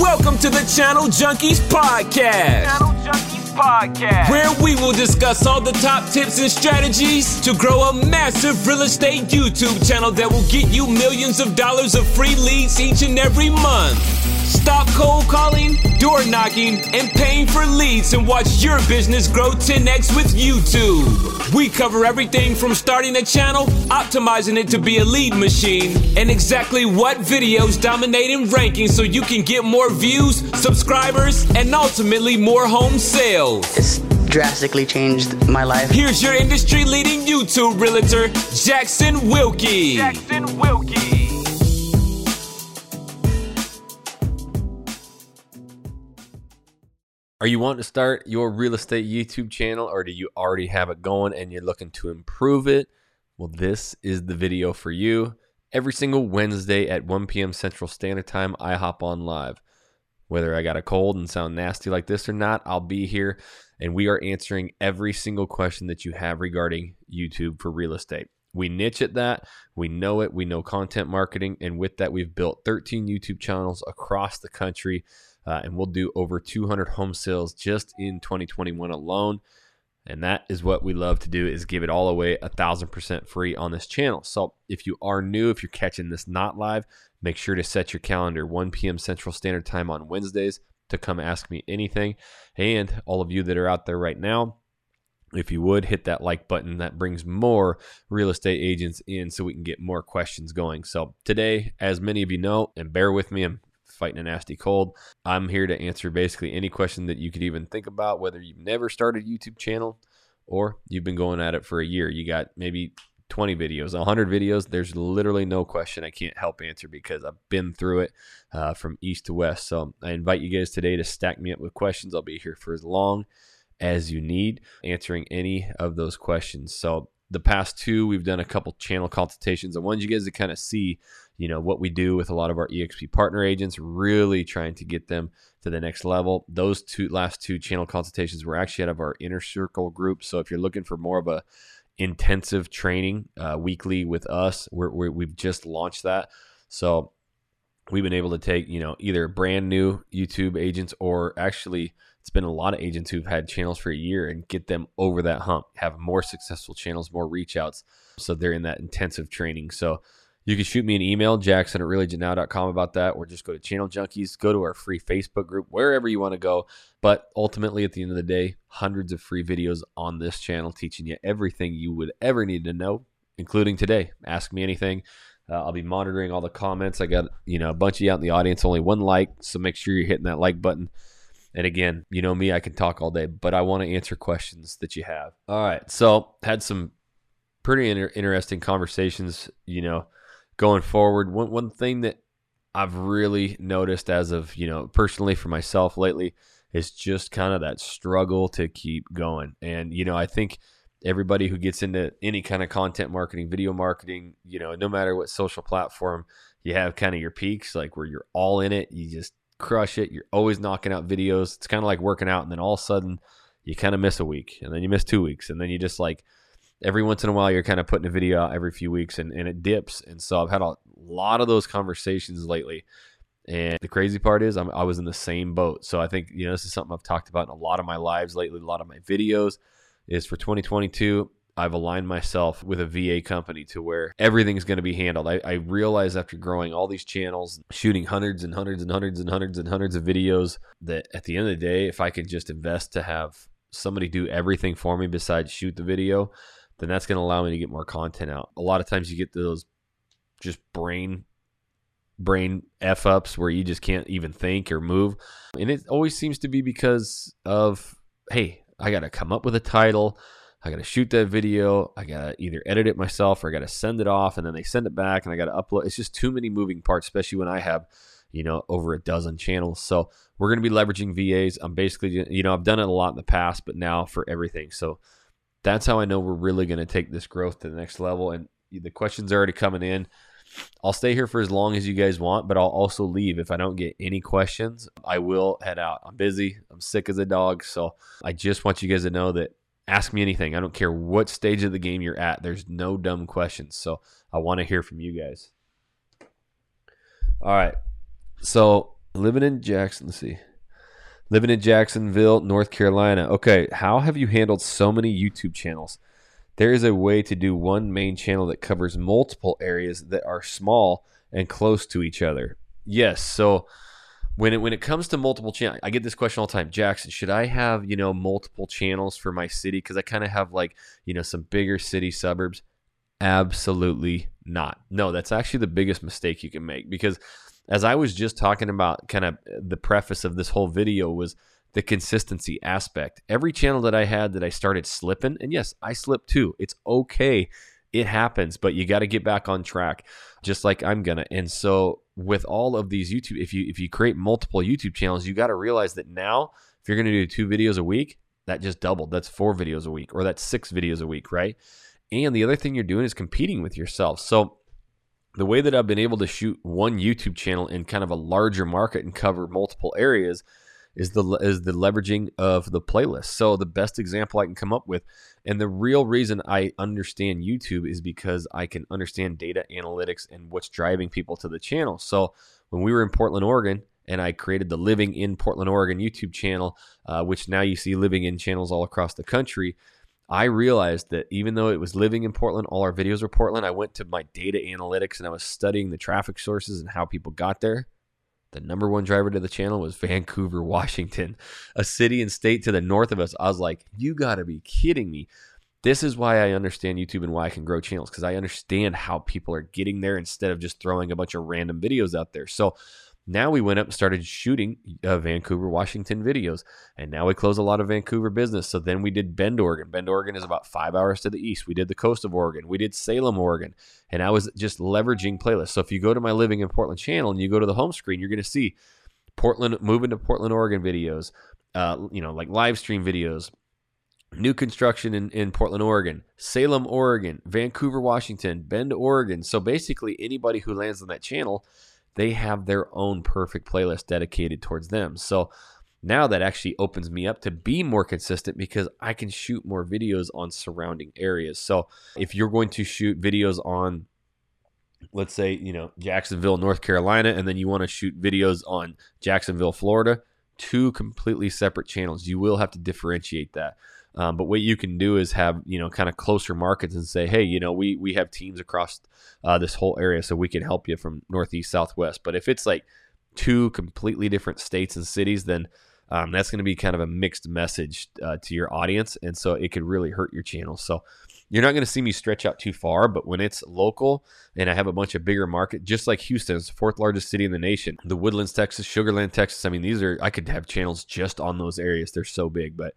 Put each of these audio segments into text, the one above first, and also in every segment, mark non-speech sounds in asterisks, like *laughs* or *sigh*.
Welcome to the Channel Junkies Podcast. Channel Junkies Podcast. Where we will discuss all the top tips and strategies to grow a massive real estate YouTube channel that will get you millions of dollars of free leads each and every month. Stop cold calling, door knocking, and paying for leads and watch your business grow 10x with YouTube. We cover everything from starting a channel, optimizing it to be a lead machine, and exactly what videos dominate in rankings so you can get more views, subscribers, and ultimately more home sales. It's drastically changed my life. Here's your industry leading YouTube realtor, Jackson Wilkie. Jackson Wilkie. Are you wanting to start your real estate YouTube channel or do you already have it going and you're looking to improve it? Well, this is the video for you. Every single Wednesday at 1 p.m. Central Standard Time, I hop on live. Whether I got a cold and sound nasty like this or not, I'll be here and we are answering every single question that you have regarding YouTube for real estate. We niche at that. We know it. We know content marketing. And with that, we've built 13 YouTube channels across the country uh, and we'll do over 200 home sales just in 2021 alone. And that is what we love to do is give it all away a thousand percent free on this channel. So if you are new, if you're catching this not live, make sure to set your calendar 1 p.m. Central Standard Time on Wednesdays to come ask me anything. And all of you that are out there right now, if you would hit that like button, that brings more real estate agents in so we can get more questions going. So today, as many of you know, and bear with me, I'm fighting a nasty cold. I'm here to answer basically any question that you could even think about, whether you've never started a YouTube channel or you've been going at it for a year. You got maybe 20 videos, 100 videos. There's literally no question I can't help answer because I've been through it uh, from east to west. So I invite you guys today to stack me up with questions. I'll be here for as long as you need, answering any of those questions. So the past two, we've done a couple channel consultations. I wanted you guys to kind of see, you know, what we do with a lot of our EXP partner agents, really trying to get them to the next level. Those two last two channel consultations were actually out of our inner circle group. So if you're looking for more of a intensive training uh, weekly with us, we're, we're, we've just launched that. So we've been able to take, you know, either brand new YouTube agents or actually it's been a lot of agents who've had channels for a year and get them over that hump, have more successful channels, more reach outs. So they're in that intensive training. So you can shoot me an email, jackson at realagentnow.com about that, or just go to Channel Junkies, go to our free Facebook group, wherever you want to go. But ultimately, at the end of the day, hundreds of free videos on this channel teaching you everything you would ever need to know, including today. Ask me anything. Uh, I'll be monitoring all the comments. I got you know a bunch of you out in the audience, only one like, so make sure you're hitting that like button. And again, you know me, I can talk all day, but I want to answer questions that you have. All right. So, had some pretty inter- interesting conversations, you know, going forward. One one thing that I've really noticed as of, you know, personally for myself lately is just kind of that struggle to keep going. And you know, I think everybody who gets into any kind of content marketing, video marketing, you know, no matter what social platform, you have kind of your peaks like where you're all in it, you just crush it. You're always knocking out videos. It's kind of like working out, and then all of a sudden you kind of miss a week, and then you miss two weeks, and then you just like every once in a while you're kind of putting a video out every few weeks, and, and it dips. And so I've had a lot of those conversations lately. And the crazy part is, I'm, I was in the same boat. So I think you know this is something I've talked about in a lot of my lives lately, a lot of my videos. Is for 2022, I've aligned myself with a VA company to where everything's going to be handled. I, I realize after growing all these channels, shooting hundreds and hundreds and hundreds and hundreds and hundreds of videos, that at the end of the day, if I could just invest to have somebody do everything for me besides shoot the video, then that's going to allow me to get more content out. A lot of times you get those just brain brain f ups where you just can't even think or move, and it always seems to be because of hey, I got to come up with a title. I got to shoot that video. I got to either edit it myself or I got to send it off and then they send it back and I got to upload. It's just too many moving parts, especially when I have, you know, over a dozen channels. So we're going to be leveraging VAs. I'm basically, you know, I've done it a lot in the past, but now for everything. So that's how I know we're really going to take this growth to the next level. And the questions are already coming in. I'll stay here for as long as you guys want, but I'll also leave if I don't get any questions. I will head out. I'm busy. I'm sick as a dog. So I just want you guys to know that ask me anything. I don't care what stage of the game you're at. There's no dumb questions. So I want to hear from you guys. All right. So Living in Jackson, let's see. Living in Jacksonville, North Carolina. Okay, how have you handled so many YouTube channels? There is a way to do one main channel that covers multiple areas that are small and close to each other. Yes, so when it when it comes to multiple channels, I get this question all the time. Jackson, should I have you know multiple channels for my city? Because I kind of have like you know some bigger city suburbs. Absolutely not. No, that's actually the biggest mistake you can make because as I was just talking about, kind of the preface of this whole video was the consistency aspect. Every channel that I had that I started slipping, and yes, I slipped too. It's okay. It happens, but you got to get back on track, just like I'm gonna. And so, with all of these YouTube, if you if you create multiple YouTube channels, you got to realize that now, if you're gonna do two videos a week, that just doubled. That's four videos a week, or that's six videos a week, right? And the other thing you're doing is competing with yourself. So the way that I've been able to shoot one YouTube channel in kind of a larger market and cover multiple areas is the is the leveraging of the playlist. So the best example I can come up with, and the real reason I understand YouTube is because I can understand data analytics and what's driving people to the channel. So when we were in Portland, Oregon, and I created the Living in Portland, Oregon YouTube channel, uh, which now you see living in channels all across the country. I realized that even though it was living in Portland, all our videos were Portland. I went to my data analytics and I was studying the traffic sources and how people got there. The number one driver to the channel was *laughs* Vancouver, Washington, a city and state to the north of us. I was like, you got to be kidding me. This is why I understand YouTube and why I can grow channels because I understand how people are getting there instead of just throwing a bunch of random videos out there. So now we went up and started shooting uh, Vancouver, Washington videos, and now we close a lot of Vancouver business. So then we did Bend, Oregon. Bend, Oregon is about five hours to the east. We did the coast of Oregon. We did Salem, Oregon, and I was just leveraging playlists. So if you go to my Living in Portland channel and you go to the home screen, you're going to see Portland moving to Portland, Oregon videos. Uh, you know, like live stream videos, new construction in, in Portland, Oregon, Salem, Oregon, Vancouver, Washington, Bend, Oregon. So basically, anybody who lands on that channel they have their own perfect playlist dedicated towards them. So now that actually opens me up to be more consistent because I can shoot more videos on surrounding areas. So if you're going to shoot videos on let's say, you know, Jacksonville, North Carolina and then you want to shoot videos on Jacksonville, Florida, two completely separate channels. You will have to differentiate that. Um, but what you can do is have you know kind of closer markets and say, hey, you know, we we have teams across uh, this whole area, so we can help you from northeast, southwest. But if it's like two completely different states and cities, then um, that's going to be kind of a mixed message uh, to your audience, and so it could really hurt your channel. So you're not going to see me stretch out too far, but when it's local and I have a bunch of bigger market, just like Houston, it's the fourth largest city in the nation. The Woodlands, Texas, Sugar Land, Texas. I mean, these are I could have channels just on those areas. They're so big, but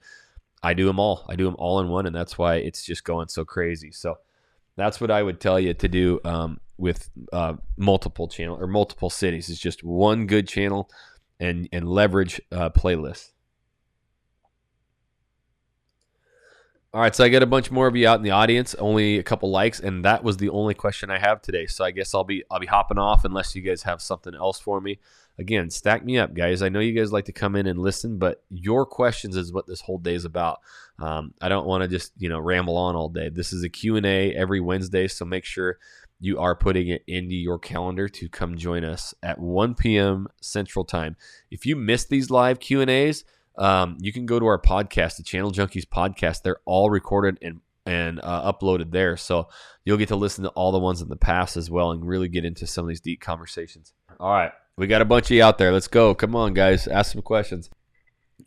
I do them all. I do them all in one, and that's why it's just going so crazy. So that's what I would tell you to do um, with uh, multiple channel or multiple cities. Is just one good channel and and leverage uh, playlists. All right, so I got a bunch more of you out in the audience. Only a couple likes, and that was the only question I have today. So I guess I'll be I'll be hopping off unless you guys have something else for me again, stack me up, guys. I know you guys like to come in and listen, but your questions is what this whole day is about. Um, I don't want to just you know ramble on all day. This is a Q and A every Wednesday, so make sure you are putting it into your calendar to come join us at 1 p.m. Central Time. If you miss these live Q and A's, um, you can go to our podcast, the Channel Junkies podcast. They're all recorded and and uh, uploaded there, so you'll get to listen to all the ones in the past as well, and really get into some of these deep conversations. All right. We got a bunch of you out there. Let's go. Come on, guys. Ask some questions.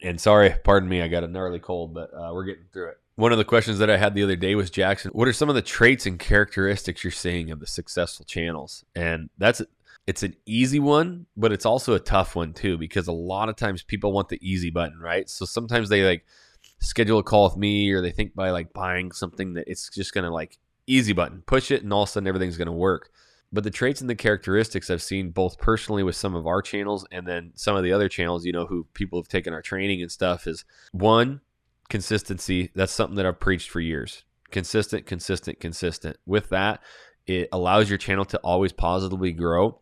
And sorry, pardon me, I got a gnarly cold, but uh, we're getting through it. One of the questions that I had the other day was Jackson, what are some of the traits and characteristics you're seeing of the successful channels? And that's it's an easy one, but it's also a tough one too because a lot of times people want the easy button, right? So sometimes they like schedule a call with me or they think by like buying something that it's just going to like easy button, push it and all of a sudden everything's going to work. But the traits and the characteristics I've seen both personally with some of our channels and then some of the other channels, you know, who people have taken our training and stuff is one, consistency. That's something that I've preached for years. Consistent, consistent, consistent. With that, it allows your channel to always positively grow.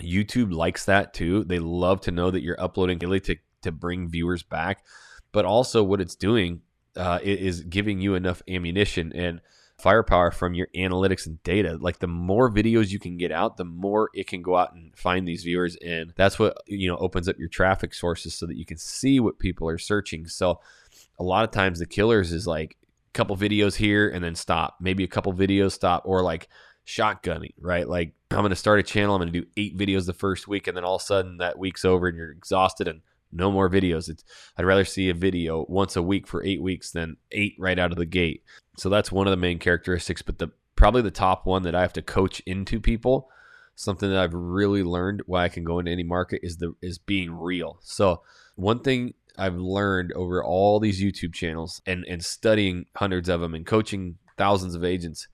YouTube likes that too. They love to know that you're uploading daily to, to bring viewers back. But also, what it's doing uh, is giving you enough ammunition. And firepower from your analytics and data. Like the more videos you can get out, the more it can go out and find these viewers and that's what you know opens up your traffic sources so that you can see what people are searching. So a lot of times the killers is like a couple videos here and then stop. Maybe a couple videos stop or like shotgunning, right? Like I'm going to start a channel, I'm going to do 8 videos the first week and then all of a sudden that week's over and you're exhausted and no more videos. It's, I'd rather see a video once a week for eight weeks than eight right out of the gate. So that's one of the main characteristics. But the probably the top one that I have to coach into people, something that I've really learned why I can go into any market is the is being real. So one thing I've learned over all these YouTube channels and and studying hundreds of them and coaching thousands of agents,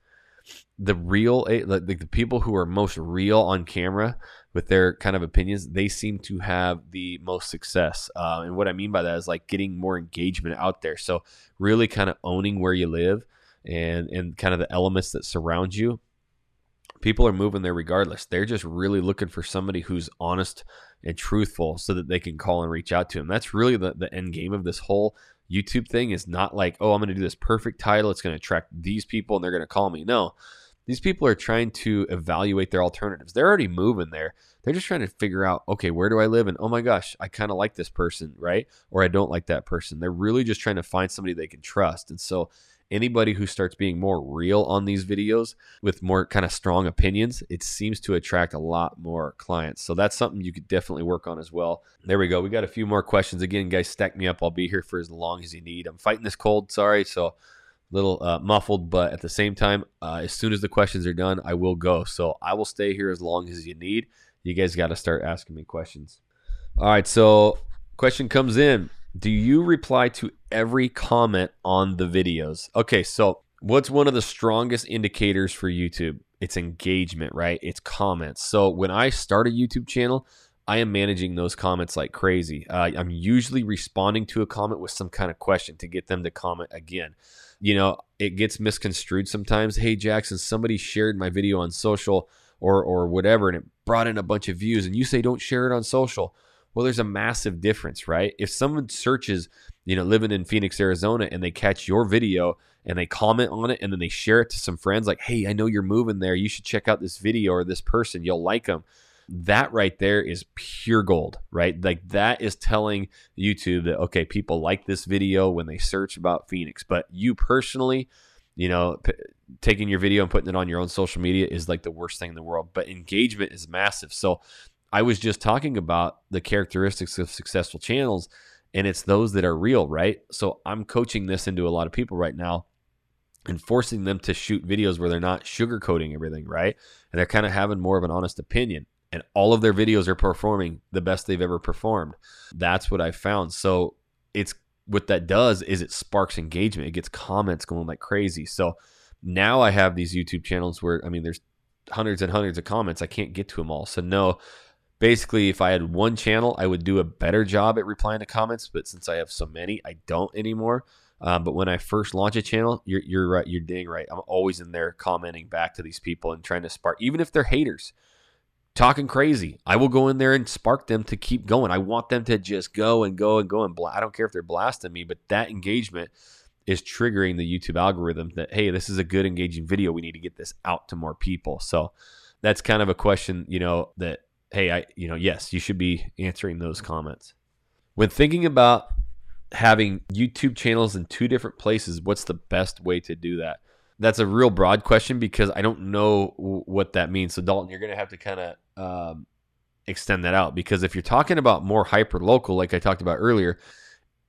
the real like the people who are most real on camera with their kind of opinions, they seem to have the most success. Uh, and what I mean by that is like getting more engagement out there. So really kind of owning where you live and and kind of the elements that surround you. People are moving there regardless. They're just really looking for somebody who's honest and truthful so that they can call and reach out to them. That's really the, the end game of this whole YouTube thing is not like, oh, I'm going to do this perfect title. It's going to attract these people and they're going to call me. No, these people are trying to evaluate their alternatives. They're already moving there. They're just trying to figure out, okay, where do I live? And oh my gosh, I kind of like this person, right? Or I don't like that person. They're really just trying to find somebody they can trust. And so anybody who starts being more real on these videos with more kind of strong opinions, it seems to attract a lot more clients. So that's something you could definitely work on as well. There we go. We got a few more questions. Again, guys, stack me up. I'll be here for as long as you need. I'm fighting this cold. Sorry. So a little uh, muffled, but at the same time, uh, as soon as the questions are done, I will go. So I will stay here as long as you need. You guys got to start asking me questions. All right. So, question comes in Do you reply to every comment on the videos? Okay. So, what's one of the strongest indicators for YouTube? It's engagement, right? It's comments. So, when I start a YouTube channel, I am managing those comments like crazy. Uh, I'm usually responding to a comment with some kind of question to get them to comment again you know, it gets misconstrued sometimes. Hey, Jackson, somebody shared my video on social or or whatever, and it brought in a bunch of views, and you say don't share it on social. Well, there's a massive difference, right? If someone searches, you know, living in Phoenix, Arizona, and they catch your video and they comment on it, and then they share it to some friends, like, hey, I know you're moving there. You should check out this video or this person. You'll like them that right there is pure gold, right? Like that is telling YouTube that, okay, people like this video when they search about Phoenix. But you personally, you know, p- taking your video and putting it on your own social media is like the worst thing in the world. But engagement is massive. So I was just talking about the characteristics of successful channels, and it's those that are real, right? So I'm coaching this into a lot of people right now and forcing them to shoot videos where they're not sugarcoating everything, right? And they're kind of having more of an honest opinion and all of their videos are performing the best they've ever performed. That's what I found. So it's what that does is it sparks engagement. It gets comments going like crazy. So now I have these YouTube channels where I mean there's hundreds and hundreds of comments. I can't get to them all. So no, basically if I had one channel, I would do a better job at replying to comments, but since I have so many, I don't anymore. Um, but when I first launch a channel, you're, you're right. You're dang right. I'm always in there commenting back to these people and trying to spark, even if they're haters talking crazy. I will go in there and spark them to keep going. I want them to just go and go and go and bla- I don't care if they're blasting me, but that engagement is triggering the YouTube algorithm that hey, this is a good engaging video. We need to get this out to more people. So that's kind of a question, you know, that hey, I you know, yes, you should be answering those comments. When thinking about having YouTube channels in two different places, what's the best way to do that? that's a real broad question because I don't know what that means. So Dalton, you're going to have to kind of um, extend that out because if you're talking about more hyper local, like I talked about earlier,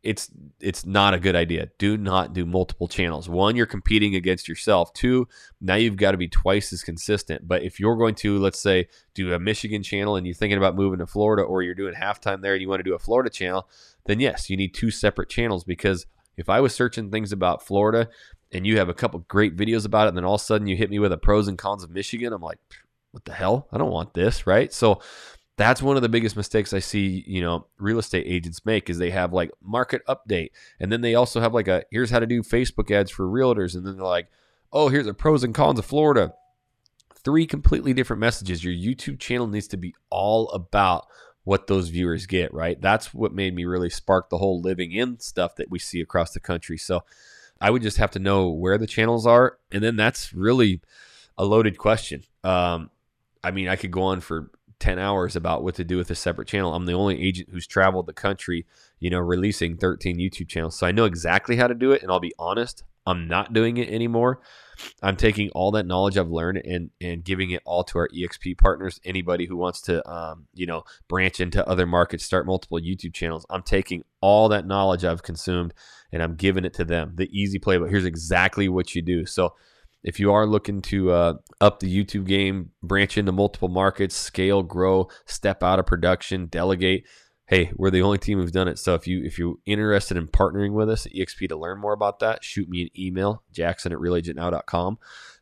it's it's not a good idea. Do not do multiple channels. One, you're competing against yourself. Two, now you've got to be twice as consistent. But if you're going to, let's say, do a Michigan channel and you're thinking about moving to Florida, or you're doing halftime there and you want to do a Florida channel, then yes, you need two separate channels because if I was searching things about Florida and you have a couple great videos about it, and then all of a sudden you hit me with a pros and cons of Michigan, I'm like, what the hell? I don't want this, right? So that's one of the biggest mistakes I see, you know, real estate agents make is they have like market update, and then they also have like a here's how to do Facebook ads for realtors, and then they're like, oh, here's the pros and cons of Florida. Three completely different messages. Your YouTube channel needs to be all about what those viewers get, right? That's what made me really spark the whole living in stuff that we see across the country. So I would just have to know where the channels are. And then that's really a loaded question. Um, I mean, I could go on for 10 hours about what to do with a separate channel. I'm the only agent who's traveled the country, you know, releasing 13 YouTube channels. So I know exactly how to do it. And I'll be honest, I'm not doing it anymore. I'm taking all that knowledge I've learned and and giving it all to our EXP partners. Anybody who wants to, um, you know, branch into other markets, start multiple YouTube channels. I'm taking all that knowledge I've consumed and I'm giving it to them. The easy playbook. Here's exactly what you do. So if you are looking to uh, up the YouTube game, branch into multiple markets, scale, grow, step out of production, delegate, hey, we're the only team who've done it. So if you if you're interested in partnering with us at EXP to learn more about that, shoot me an email, Jackson at realagentnow.com,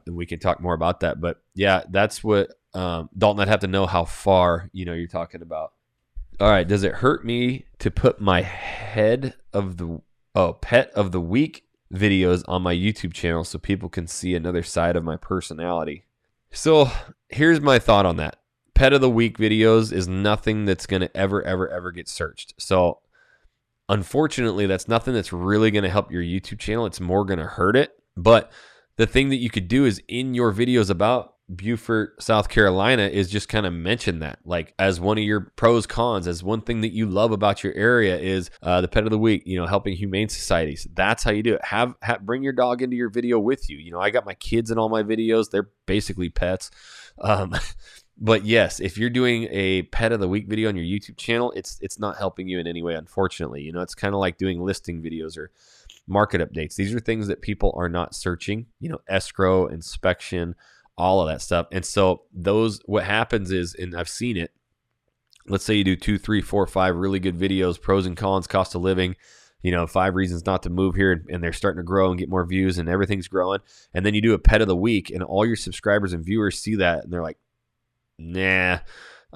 and we can talk more about that. But yeah, that's what um, Dalton. I'd have to know how far you know you're talking about. All right, does it hurt me to put my head of the oh pet of the week videos on my YouTube channel so people can see another side of my personality. So here's my thought on that. Pet of the week videos is nothing that's going to ever, ever, ever get searched. So unfortunately, that's nothing that's really going to help your YouTube channel. It's more going to hurt it. But the thing that you could do is in your videos about Beaufort, South Carolina, is just kind of mention that, like as one of your pros cons, as one thing that you love about your area is uh, the pet of the week. You know, helping humane societies. That's how you do it. Have, have bring your dog into your video with you. You know, I got my kids in all my videos. They're basically pets. Um, *laughs* but yes, if you're doing a pet of the week video on your YouTube channel, it's it's not helping you in any way. Unfortunately, you know, it's kind of like doing listing videos or market updates. These are things that people are not searching. You know, escrow, inspection all of that stuff. And so those what happens is, and I've seen it. Let's say you do two, three, four, five really good videos, pros and cons, cost of living, you know, five reasons not to move here, and they're starting to grow and get more views, and everything's growing. And then you do a pet of the week, and all your subscribers and viewers see that, and they're like, "Nah."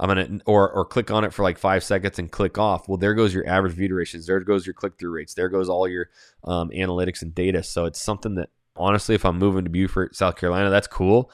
I'm gonna or or click on it for like five seconds and click off. Well, there goes your average view durations. There goes your click through rates. There goes all your um, analytics and data. So it's something that honestly, if I'm moving to Beaufort, South Carolina, that's cool.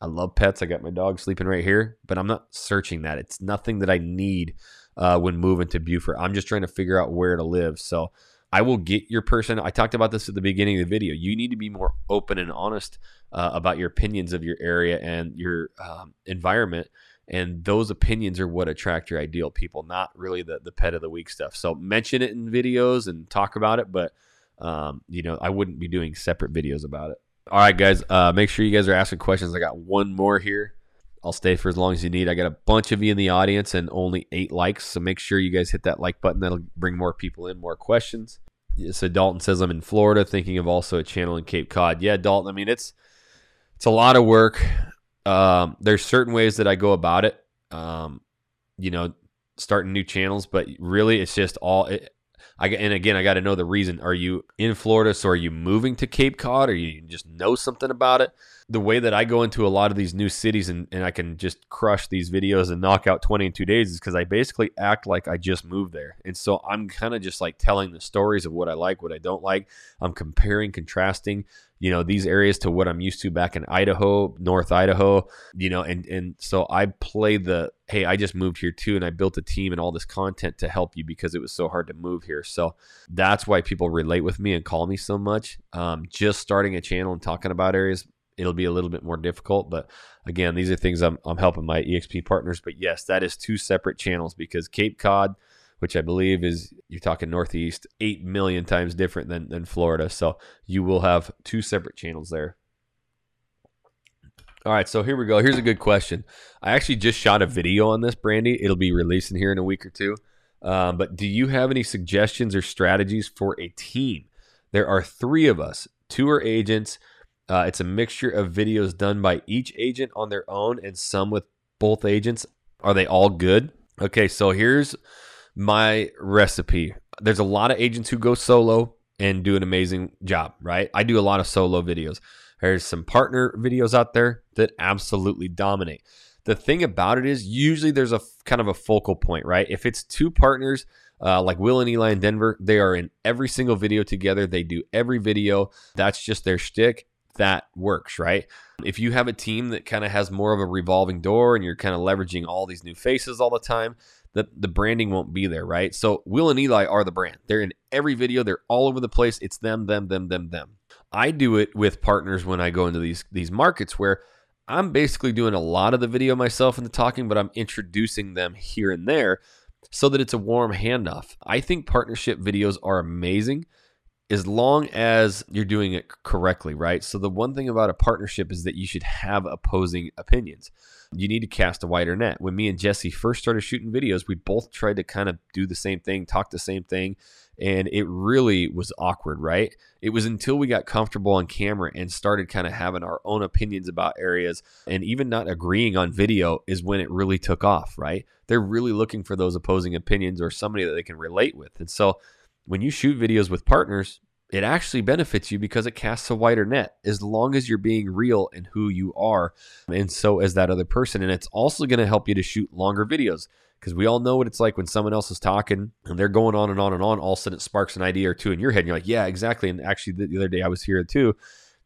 I love pets. I got my dog sleeping right here, but I'm not searching that. It's nothing that I need uh, when moving to Beaufort. I'm just trying to figure out where to live. So I will get your person. I talked about this at the beginning of the video. You need to be more open and honest uh, about your opinions of your area and your um, environment. And those opinions are what attract your ideal people, not really the, the pet of the week stuff. So mention it in videos and talk about it, but um, you know, I wouldn't be doing separate videos about it. All right, guys, uh, make sure you guys are asking questions. I got one more here. I'll stay for as long as you need. I got a bunch of you in the audience and only eight likes, so make sure you guys hit that like button. That'll bring more people in, more questions. So Dalton says I'm in Florida, thinking of also a channel in Cape Cod. Yeah, Dalton. I mean, it's it's a lot of work. Um, there's certain ways that I go about it. Um, you know, starting new channels, but really, it's just all. It, I and again, I got to know the reason. Are you in Florida? So are you moving to Cape Cod? Or you just know something about it? The way that I go into a lot of these new cities and, and I can just crush these videos and knock out 20 in two days is because I basically act like I just moved there. And so I'm kind of just like telling the stories of what I like, what I don't like. I'm comparing, contrasting you know these areas to what I'm used to back in Idaho, North Idaho, you know, and and so I play the hey, I just moved here too and I built a team and all this content to help you because it was so hard to move here. So that's why people relate with me and call me so much. Um, just starting a channel and talking about areas, it'll be a little bit more difficult, but again, these are things I'm I'm helping my EXP partners, but yes, that is two separate channels because Cape Cod which I believe is you're talking Northeast, eight million times different than, than Florida. So you will have two separate channels there. All right, so here we go. Here's a good question. I actually just shot a video on this, Brandy. It'll be releasing here in a week or two. Um, but do you have any suggestions or strategies for a team? There are three of us. Two are agents. Uh, it's a mixture of videos done by each agent on their own and some with both agents. Are they all good? Okay, so here's my recipe. There's a lot of agents who go solo and do an amazing job, right? I do a lot of solo videos. There's some partner videos out there that absolutely dominate. The thing about it is, usually there's a kind of a focal point, right? If it's two partners, uh, like Will and Eli in Denver, they are in every single video together. They do every video. That's just their shtick. That works, right? If you have a team that kind of has more of a revolving door and you're kind of leveraging all these new faces all the time, the, the branding won't be there, right? So Will and Eli are the brand. They're in every video, they're all over the place. It's them, them, them, them, them. I do it with partners when I go into these these markets where I'm basically doing a lot of the video myself and the talking, but I'm introducing them here and there so that it's a warm handoff. I think partnership videos are amazing as long as you're doing it correctly, right? So the one thing about a partnership is that you should have opposing opinions. You need to cast a wider net. When me and Jesse first started shooting videos, we both tried to kind of do the same thing, talk the same thing, and it really was awkward, right? It was until we got comfortable on camera and started kind of having our own opinions about areas and even not agreeing on video is when it really took off, right? They're really looking for those opposing opinions or somebody that they can relate with. And so when you shoot videos with partners, it actually benefits you because it casts a wider net as long as you're being real in who you are. And so is that other person. And it's also going to help you to shoot longer videos because we all know what it's like when someone else is talking and they're going on and on and on. All of a sudden, it sparks an idea or two in your head. And you're like, yeah, exactly. And actually, the other day I was here too.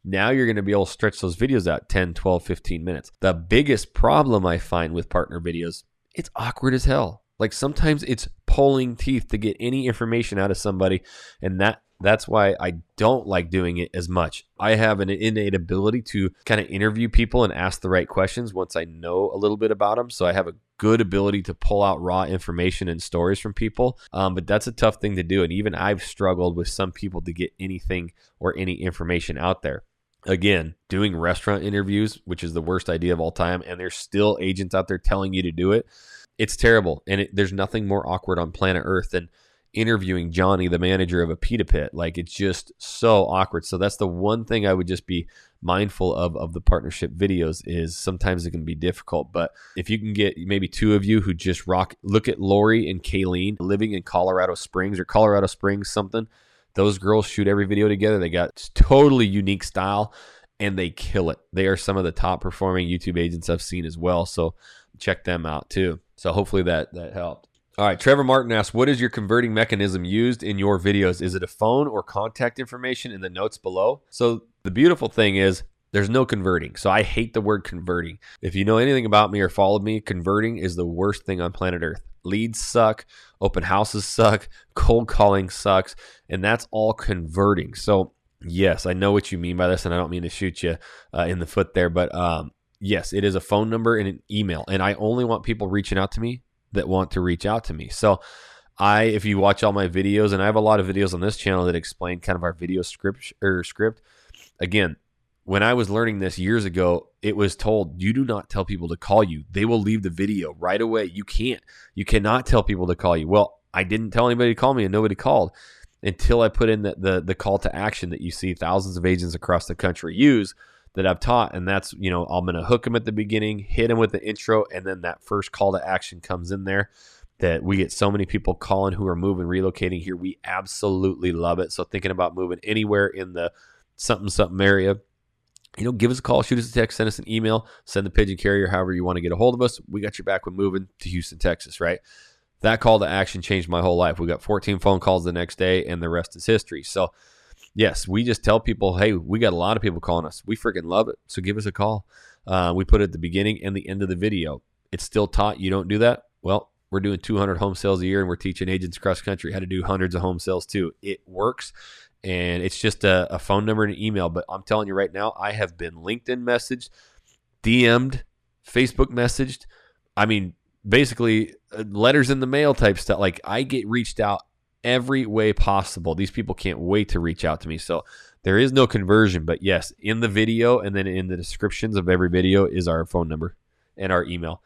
Now you're going to be able to stretch those videos out 10, 12, 15 minutes. The biggest problem I find with partner videos, it's awkward as hell. Like sometimes it's pulling teeth to get any information out of somebody. And that that's why I don't like doing it as much. I have an innate ability to kind of interview people and ask the right questions once I know a little bit about them. So I have a good ability to pull out raw information and stories from people. Um, but that's a tough thing to do. And even I've struggled with some people to get anything or any information out there. Again, doing restaurant interviews, which is the worst idea of all time, and there's still agents out there telling you to do it. It's terrible. And it, there's nothing more awkward on planet Earth than interviewing Johnny, the manager of a pita pit. Like it's just so awkward. So that's the one thing I would just be mindful of of the partnership videos is sometimes it can be difficult. But if you can get maybe two of you who just rock, look at Lori and Kayleen living in Colorado Springs or Colorado Springs something. Those girls shoot every video together. They got totally unique style and they kill it. They are some of the top performing YouTube agents I've seen as well. So check them out too. So hopefully that that helped. All right, Trevor Martin asks, "What is your converting mechanism used in your videos? Is it a phone or contact information in the notes below?" So the beautiful thing is there's no converting. So I hate the word converting. If you know anything about me or followed me, converting is the worst thing on planet Earth. Leads suck, open houses suck, *laughs* cold calling sucks, and that's all converting. So yes, I know what you mean by this, and I don't mean to shoot you uh, in the foot there, but um, yes, it is a phone number and an email, and I only want people reaching out to me that want to reach out to me. So I, if you watch all my videos, and I have a lot of videos on this channel that explain kind of our video script or script. Again, when I was learning this years ago, it was told you do not tell people to call you. They will leave the video right away. You can't. You cannot tell people to call you. Well, I didn't tell anybody to call me, and nobody called until I put in the the, the call to action that you see thousands of agents across the country use that I've taught. And that's, you know, I'm going to hook them at the beginning, hit them with the intro, and then that first call to action comes in there that we get so many people calling who are moving, relocating here. We absolutely love it. So thinking about moving anywhere in the something, something area, you know, give us a call, shoot us a text, send us an email, send the pigeon carrier, however you want to get a hold of us. We got your back when moving to Houston, Texas, right? That call to action changed my whole life. We got 14 phone calls the next day, and the rest is history. So, yes, we just tell people, hey, we got a lot of people calling us. We freaking love it. So give us a call. Uh, we put it at the beginning and the end of the video. It's still taught. You don't do that? Well, we're doing 200 home sales a year and we're teaching agents across country how to do hundreds of home sales too. It works. And it's just a, a phone number and an email. But I'm telling you right now, I have been LinkedIn messaged, DM'd, Facebook messaged. I mean, basically uh, letters in the mail type stuff. Like I get reached out every way possible. These people can't wait to reach out to me. So there is no conversion, but yes, in the video and then in the descriptions of every video is our phone number and our email.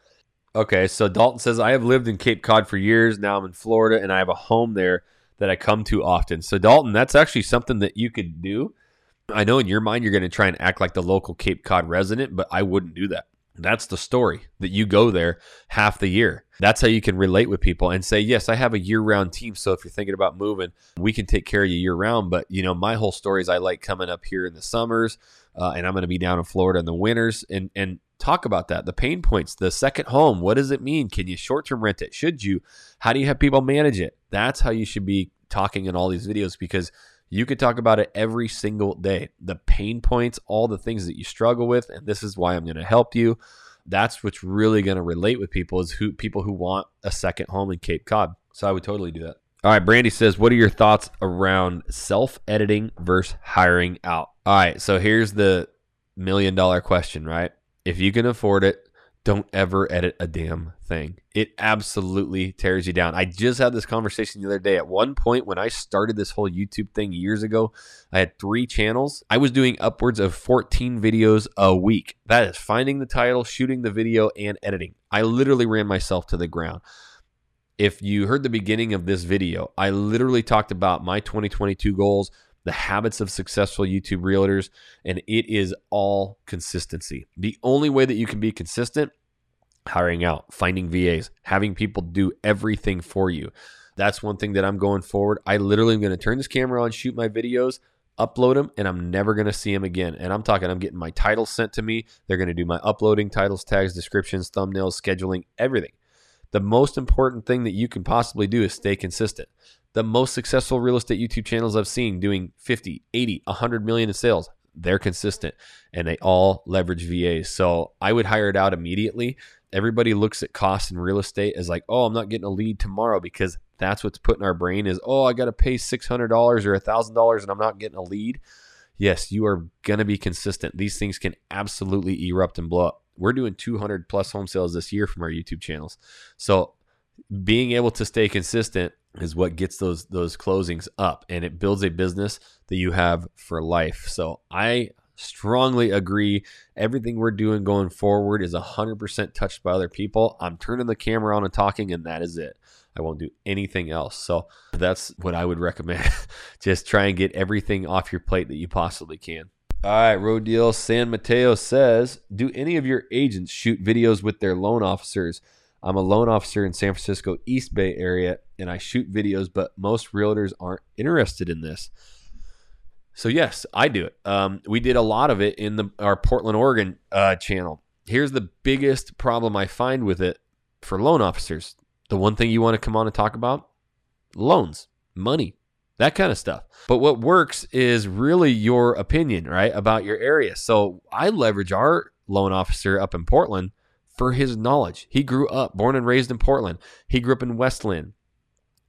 Okay, so Dalton says, I have lived in Cape Cod for years. Now I'm in Florida and I have a home there that I come to often. So, Dalton, that's actually something that you could do. I know in your mind you're going to try and act like the local Cape Cod resident, but I wouldn't do that. That's the story that you go there half the year. That's how you can relate with people and say, yes, I have a year round team. So if you're thinking about moving, we can take care of you year round. But, you know, my whole story is I like coming up here in the summers uh, and I'm going to be down in Florida in the winters and, and talk about that. The pain points, the second home. What does it mean? Can you short term rent it? Should you? How do you have people manage it? That's how you should be talking in all these videos because you could talk about it every single day. The pain points, all the things that you struggle with, and this is why I'm going to help you. That's what's really going to relate with people is who people who want a second home in Cape Cod. So I would totally do that. All right, Brandy says, "What are your thoughts around self-editing versus hiring out?" All right, so here's the million dollar question, right? If you can afford it, don't ever edit a damn thing. It absolutely tears you down. I just had this conversation the other day. At one point, when I started this whole YouTube thing years ago, I had three channels. I was doing upwards of 14 videos a week. That is finding the title, shooting the video, and editing. I literally ran myself to the ground. If you heard the beginning of this video, I literally talked about my 2022 goals, the habits of successful YouTube realtors, and it is all consistency. The only way that you can be consistent, hiring out, finding VAs, having people do everything for you. That's one thing that I'm going forward. I literally am going to turn this camera on, shoot my videos, upload them, and I'm never going to see them again. And I'm talking, I'm getting my titles sent to me. They're going to do my uploading, titles, tags, descriptions, thumbnails, scheduling, everything. The most important thing that you can possibly do is stay consistent the most successful real estate YouTube channels I've seen doing 50, 80, 100 million in sales. They're consistent and they all leverage VAs. So I would hire it out immediately. Everybody looks at costs in real estate as like, oh, I'm not getting a lead tomorrow because that's what's put in our brain is, oh, I got to pay $600 or $1,000 and I'm not getting a lead. Yes, you are going to be consistent. These things can absolutely erupt and blow up. We're doing 200 plus home sales this year from our YouTube channels. So being able to stay consistent is what gets those those closings up and it builds a business that you have for life. So I strongly agree everything we're doing going forward is 100% touched by other people. I'm turning the camera on and talking and that is it. I won't do anything else. So that's what I would recommend. *laughs* Just try and get everything off your plate that you possibly can. All right, Road Deal San Mateo says, "Do any of your agents shoot videos with their loan officers?" I'm a loan officer in San Francisco East Bay area and I shoot videos, but most realtors aren't interested in this. So yes, I do it. Um, we did a lot of it in the our Portland, Oregon uh, channel. Here's the biggest problem I find with it for loan officers. The one thing you want to come on and talk about: loans, money, that kind of stuff. But what works is really your opinion, right, about your area. So I leverage our loan officer up in Portland for his knowledge. He grew up, born and raised in Portland. He grew up in West Linn.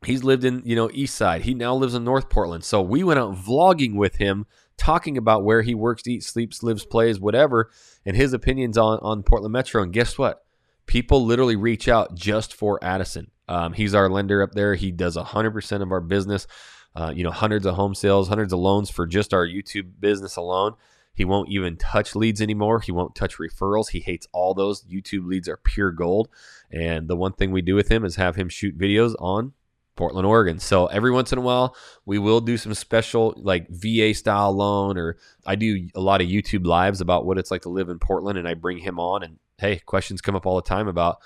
He's lived in, you know, East Side. He now lives in North Portland. So we went out vlogging with him, talking about where he works, eats, sleeps, lives, plays, whatever, and his opinions on, on Portland Metro. And guess what? People literally reach out just for Addison. Um, he's our lender up there. He does 100% of our business, uh, you know, hundreds of home sales, hundreds of loans for just our YouTube business alone. He won't even touch leads anymore. He won't touch referrals. He hates all those. YouTube leads are pure gold. And the one thing we do with him is have him shoot videos on Portland, Oregon. So every once in a while, we will do some special like VA style loan, or I do a lot of YouTube lives about what it's like to live in Portland, and I bring him on. And hey, questions come up all the time about,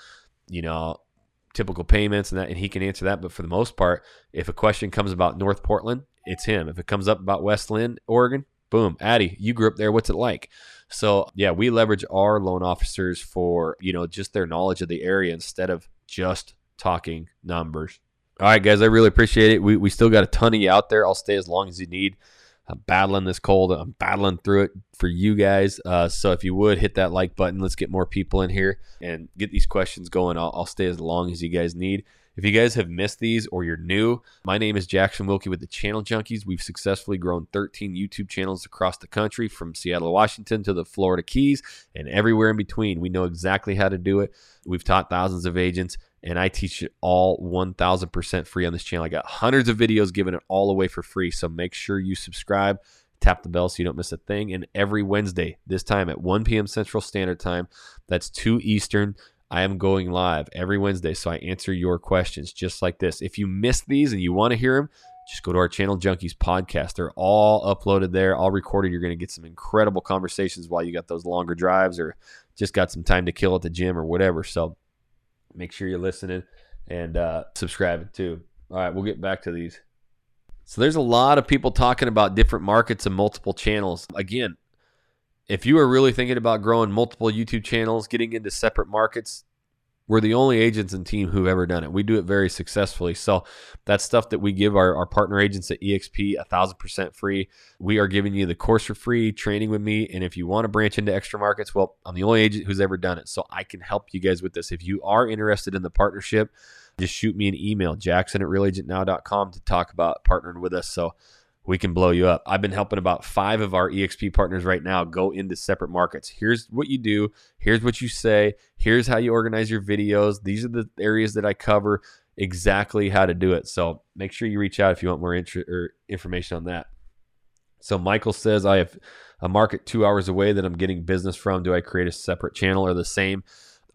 you know, typical payments and that, and he can answer that. But for the most part, if a question comes about North Portland, it's him. If it comes up about West Linn, Oregon, boom, Addy, you grew up there. What's it like? So yeah, we leverage our loan officers for you know just their knowledge of the area instead of just talking numbers. All right, guys, I really appreciate it. We we still got a ton of you out there. I'll stay as long as you need. I'm battling this cold. I'm battling through it for you guys. Uh, so if you would hit that like button, let's get more people in here and get these questions going. I'll, I'll stay as long as you guys need. If you guys have missed these or you're new, my name is Jackson Wilkie with the Channel Junkies. We've successfully grown 13 YouTube channels across the country from Seattle, Washington to the Florida Keys and everywhere in between. We know exactly how to do it. We've taught thousands of agents and I teach it all 1000% free on this channel. I got hundreds of videos giving it all away for free. So make sure you subscribe, tap the bell so you don't miss a thing. And every Wednesday, this time at 1 p.m. Central Standard Time, that's 2 Eastern, I am going live every Wednesday, so I answer your questions just like this. If you missed these and you want to hear them, just go to our Channel Junkies podcast. They're all uploaded there, all recorded. You're going to get some incredible conversations while you got those longer drives or just got some time to kill at the gym or whatever. So make sure you're listening and uh, subscribing too. All right, we'll get back to these. So there's a lot of people talking about different markets and multiple channels. Again, if you are really thinking about growing multiple YouTube channels, getting into separate markets, we're the only agents and team who've ever done it. We do it very successfully. So that's stuff that we give our, our partner agents at EXP a thousand percent free. We are giving you the course for free, training with me. And if you want to branch into extra markets, well, I'm the only agent who's ever done it. So I can help you guys with this. If you are interested in the partnership, just shoot me an email, jackson at realagentnow.com to talk about partnering with us. So we can blow you up. I've been helping about five of our EXP partners right now go into separate markets. Here's what you do. Here's what you say. Here's how you organize your videos. These are the areas that I cover exactly how to do it. So make sure you reach out if you want more int- or information on that. So Michael says, I have a market two hours away that I'm getting business from. Do I create a separate channel or the same?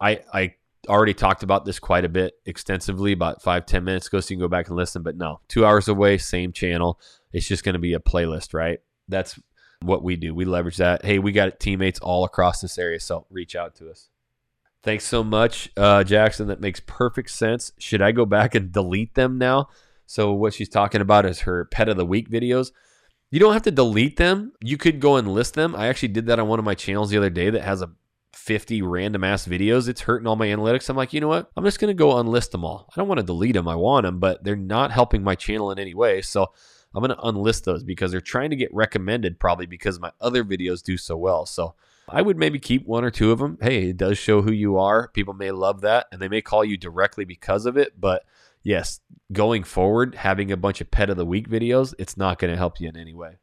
I, I already talked about this quite a bit extensively about five ten minutes ago so you can go back and listen but no two hours away same channel it's just going to be a playlist right? That's what we do. We leverage that. Hey we got teammates all across this area so reach out to us. Thanks so much uh, jackson. That makes perfect sense. Should i go back and delete them now? So what she's talking about is her pet of the week videos. You don't have to delete them. You could go and list them. I actually did that on one of my channels the other day that has a 50 random ass videos, it's hurting all my analytics. I'm like, you know what? I'm just going to go unlist them all. I don't want to delete them. I want them, but they're not helping my channel in any way. So I'm going to unlist those because they're trying to get recommended probably because my other videos do so well. So I would maybe keep one or two of them. Hey, it does show who you are. People may love that and they may call you directly because of it. But yes, going forward, having a bunch of pet of the week videos, it's not going to help you in any way.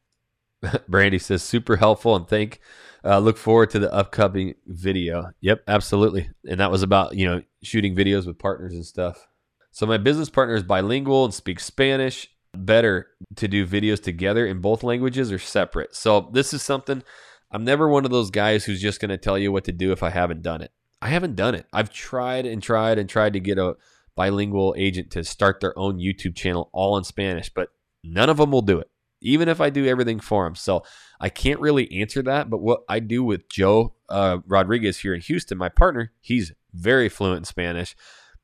*laughs* Brandy says super helpful and thank uh, look forward to the upcoming video. Yep, absolutely. And that was about, you know, shooting videos with partners and stuff. So my business partner is bilingual and speaks Spanish. Better to do videos together in both languages or separate. So this is something I'm never one of those guys who's just going to tell you what to do if I haven't done it. I haven't done it. I've tried and tried and tried to get a bilingual agent to start their own YouTube channel all in Spanish, but none of them will do it even if I do everything for them. So I can't really answer that. But what I do with Joe uh, Rodriguez here in Houston, my partner, he's very fluent in Spanish.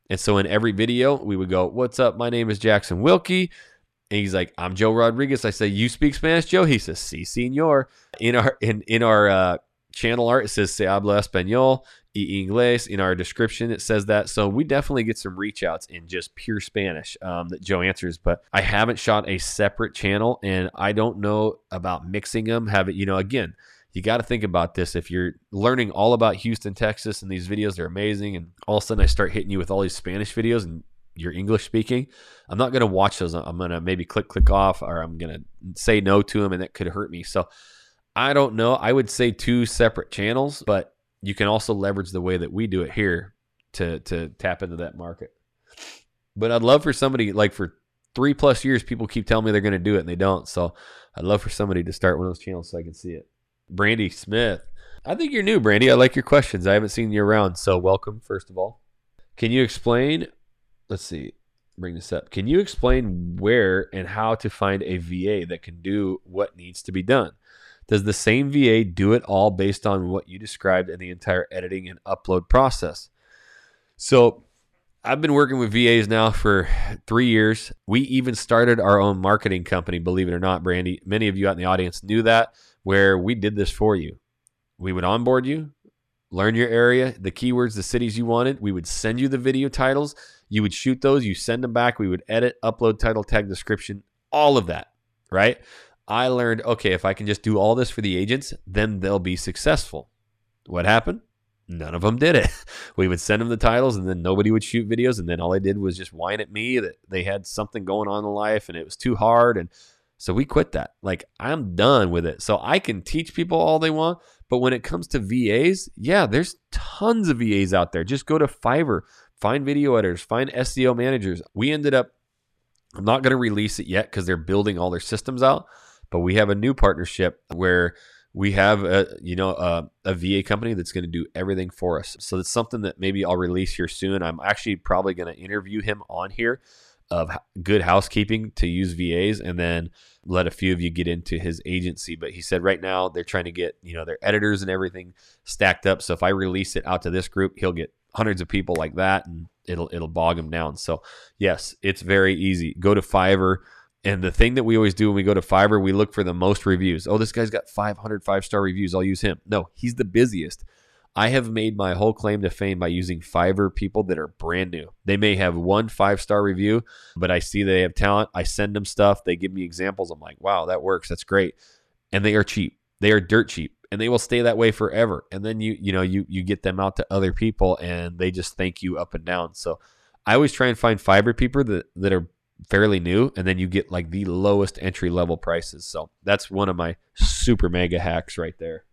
And so in every video, we would go, What's up? My name is Jackson Wilkie. And he's like, I'm Joe Rodriguez. I say, You speak Spanish, Joe? He says, Si, senor. In our in in our uh, channel art, it says Se habla español y inglés. In our description, it says that. So we definitely get some reach outs in just pure Spanish um, that Joe answers. But I haven't shot a separate channel and I don't know about mixing them. Have it, you know, again, you got to think about this. If you're learning all about Houston, Texas, and these videos they're amazing, and all of a sudden I start hitting you with all these Spanish videos and you're English speaking, I'm not going to watch those. I'm going to maybe click, click off, or I'm going to say no to them, and that could hurt me. So I don't know. I would say two separate channels, but you can also leverage the way that we do it here to to tap into that market. But I'd love for somebody like for three plus years, people keep telling me they're going to do it and they don't. So I'd love for somebody to start one of those channels so I can see it. Brandy Smith, I think you're new, Brandy. I like your questions. I haven't seen you around, so welcome first of all. Can you explain? Let's see. Bring this up. Can you explain where and how to find a VA that can do what needs to be done? Does the same VA do it all based on what you described in the entire editing and upload process? So I've been working with VAs now for three years. We even started our own marketing company, believe it or not, Brandy. Many of you out in the audience knew that, where we did this for you. We would onboard you, learn your area, the keywords, the cities you wanted. We would send you the video titles. You would shoot those, you send them back. We would edit, upload, title, tag, description, all of that, right? I learned, okay, if I can just do all this for the agents, then they'll be successful. What happened? None of them did it. *laughs* We would send them the titles and then nobody would shoot videos. And then all they did was just whine at me that they had something going on in life and it was too hard. And so we quit that. Like, I'm done with it. So I can teach people all they want. But when it comes to VAs, yeah, there's tons of VAs out there. Just go to Fiverr, find video editors, find SEO managers. We ended up, I'm not going to release it yet because they're building all their systems out but we have a new partnership where we have a you know a, a VA company that's going to do everything for us. So it's something that maybe I'll release here soon. I'm actually probably going to interview him on here of good housekeeping to use VAs and then let a few of you get into his agency. But he said right now they're trying to get, you know, their editors and everything stacked up. So if I release it out to this group, he'll get hundreds of people like that and it'll it'll bog them down. So yes, it's very easy. Go to Fiverr and the thing that we always do when we go to Fiverr, we look for the most reviews. Oh, this guy's got 500 five star reviews. I'll use him. No, he's the busiest. I have made my whole claim to fame by using Fiverr people that are brand new. They may have one five star review, but I see they have talent. I send them stuff. They give me examples. I'm like, wow, that works. That's great. And they are cheap. They are dirt cheap and they will stay that way forever. And then you, you know, you, you get them out to other people and they just thank you up and down. So I always try and find Fiverr people that, that are fairly new, and then you get like the lowest entry level prices. So that's one of my super mega hacks right there.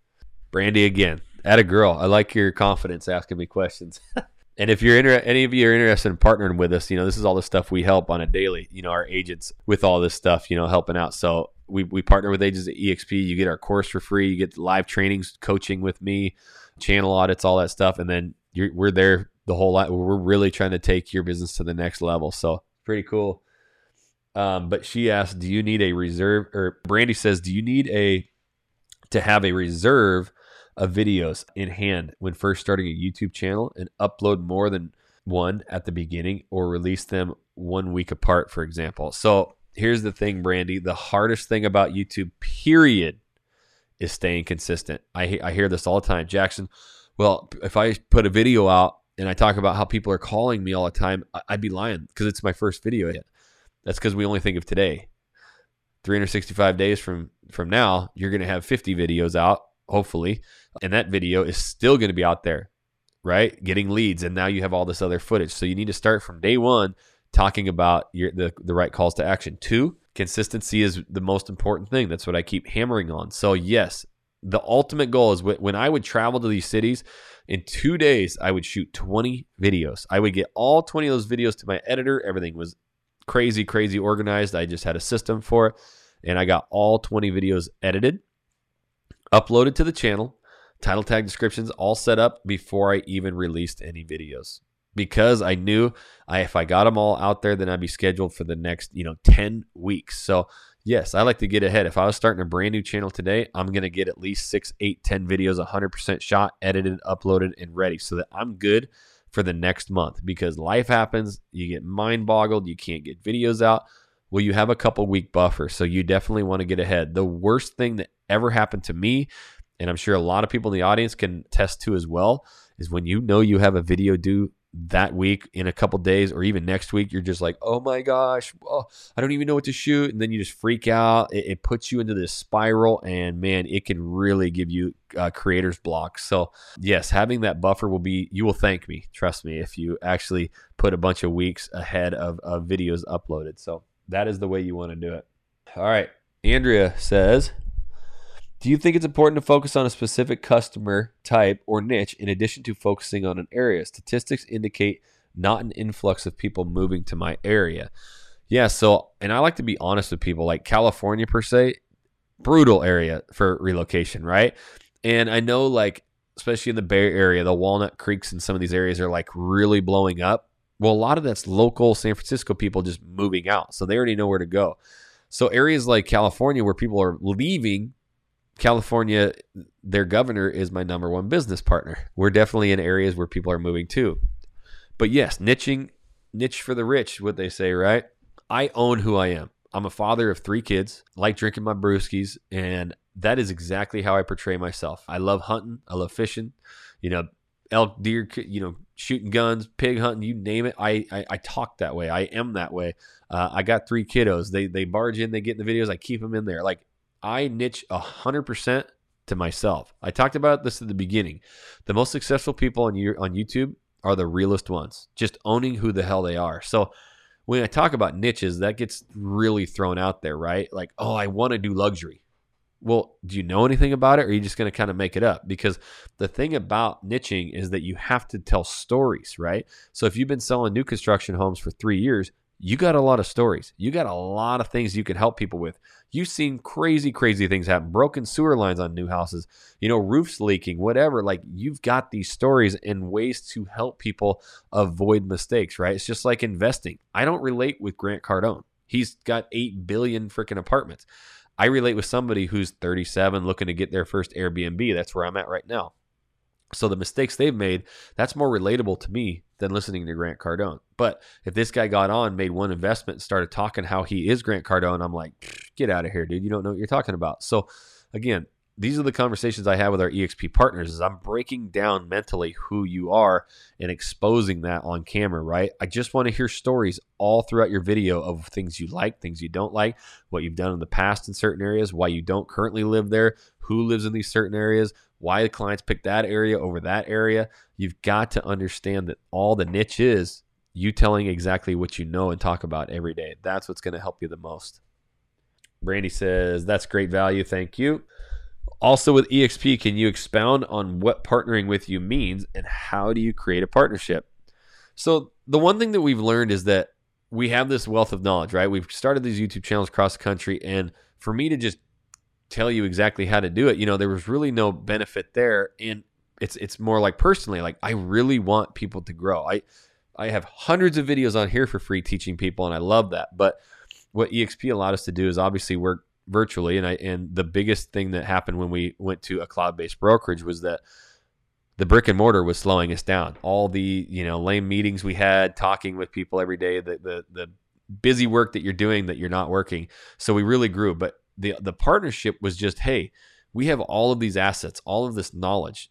Brandy again, at a girl. I like your confidence asking me questions. *laughs* and if you're inter- any of you are interested in partnering with us, you know this is all the stuff we help on a daily. You know our agents with all this stuff. You know helping out. So we we partner with agents at EXP. You get our course for free. You get live trainings, coaching with me, channel audits, all that stuff, and then we're there the whole lot. We're really trying to take your business to the next level. So pretty cool. Um, but she asked, "Do you need a reserve?" Or Brandy says, "Do you need a to have a reserve of videos in hand when first starting a YouTube channel and upload more than one at the beginning or release them one week apart, for example?" So here's the thing, Brandy. The hardest thing about YouTube, period, is staying consistent. I I hear this all the time, Jackson. Well, if I put a video out and I talk about how people are calling me all the time, I'd be lying because it's my first video yet. That's because we only think of today. 365 days from from now, you're going to have 50 videos out, hopefully, and that video is still going to be out there, right? Getting leads, and now you have all this other footage. So you need to start from day one talking about your the the right calls to action. Two, consistency is the most important thing. That's what I keep hammering on. So yes, the ultimate goal is when I would travel to these cities in two days, I would shoot 20 videos. I would get all 20 of those videos to my editor. Everything was crazy, crazy organized. I just had a system for it. And I got all 20 videos edited, uploaded to the channel, title tag descriptions all set up before I even released any videos. Because I knew I, if I got them all out there, then I'd be scheduled for the next, you know, 10 weeks. So yes, I like to get ahead. If I was starting a brand new channel today, I'm going to get at least six, eight, 10 videos 100% shot, edited, uploaded, and ready so that I'm good for the next month because life happens. You get mind boggled. You can't get videos out. Well, you have a couple week buffer. So you definitely want to get ahead. The worst thing that ever happened to me, and I'm sure a lot of people in the audience can test to as well, is when you know you have a video due that week in a couple days or even next week you're just like oh my gosh oh, i don't even know what to shoot. And then you just freak out. It, it puts you into this spiral and man it can really give you uh, creator's block. So yes having that buffer will be you will thank me trust me if you actually put a bunch of weeks ahead of, of videos uploaded. So that is the way you want to do it. All right andrea says do you think it's important to focus on a specific customer type or niche in addition to focusing on an area? Statistics indicate not an influx of people moving to my area. Yeah, so and I like to be honest with people like California per se, brutal area for relocation, right? And I know like especially in the Bay Area, the Walnut Creeks and some of these areas are like really blowing up. Well, a lot of that's local San Francisco people just moving out. So they already know where to go. So areas like California where people are leaving California, their governor is my number one business partner. We're definitely in areas where people are moving to. But yes, niching, niche for the rich, what they say, right? I own who I am. I'm a father of three kids, like drinking my brewskis, and that is exactly how I portray myself. I love hunting, I love fishing, you know, elk, deer, you know, shooting guns, pig hunting, you name it. I I, I talk that way. I am that way. Uh, I got three kiddos. They they barge in, they get in the videos. I keep them in there. Like I niche 100% to myself. I talked about this at the beginning. The most successful people on on YouTube are the realest ones, just owning who the hell they are. So when I talk about niches, that gets really thrown out there, right? Like, oh, I want to do luxury. Well, do you know anything about it or are you just going to kind of make it up? Because the thing about niching is that you have to tell stories, right? So if you've been selling new construction homes for three years, you got a lot of stories. You got a lot of things you can help people with. You've seen crazy, crazy things happen. Broken sewer lines on new houses, you know, roofs leaking, whatever. Like you've got these stories and ways to help people avoid mistakes, right? It's just like investing. I don't relate with Grant Cardone. He's got 8 billion freaking apartments. I relate with somebody who's 37 looking to get their first Airbnb. That's where I'm at right now. So the mistakes they've made, that's more relatable to me than listening to Grant Cardone. But if this guy got on, made one investment, and started talking how he is Grant Cardone, I'm like, get out of here, dude. You don't know what you're talking about. So again, these are the conversations I have with our EXP partners is I'm breaking down mentally who you are and exposing that on camera, right? I just want to hear stories all throughout your video of things you like, things you don't like, what you've done in the past in certain areas, why you don't currently live there, who lives in these certain areas, why the clients pick that area over that area. You've got to understand that all the niche is you telling exactly what you know and talk about every day. That's what's going to help you the most. Brandy says, That's great value. Thank you. Also, with EXP, can you expound on what partnering with you means and how do you create a partnership? So, the one thing that we've learned is that we have this wealth of knowledge, right? We've started these YouTube channels across the country. And for me to just tell you exactly how to do it, you know, there was really no benefit there. And it's it's more like personally, like I really want people to grow. I I have hundreds of videos on here for free teaching people, and I love that. But what EXP allowed us to do is obviously work virtually, and I and the biggest thing that happened when we went to a cloud based brokerage was that the brick and mortar was slowing us down. All the you know lame meetings we had, talking with people every day, the the the busy work that you're doing that you're not working. So we really grew, but the the partnership was just hey, we have all of these assets, all of this knowledge.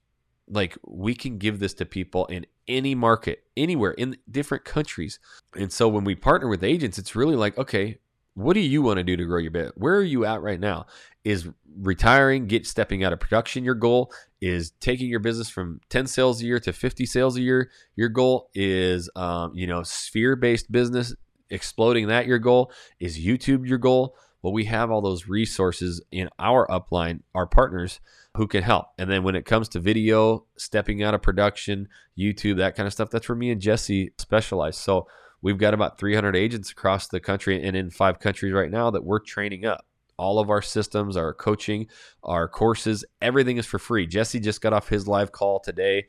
Like we can give this to people in any market anywhere in different countries. And so when we partner with agents it's really like okay what do you want to do to grow your business where are you at right now? Is retiring get stepping out of production your goal? Is taking your business from 10 sales a year to 50 sales a year your goal? Is um, you know sphere based business exploding that your goal? Is youtube your goal well we have all those resources in our upline our partners who can help. And then when it comes to video, stepping out of production, YouTube, that kind of stuff, that's where me and Jesse specialize. So we've got about 300 agents across the country and in five countries right now that we're training up. All of our systems, our coaching, our courses, everything is for free. Jesse just got off his live call today.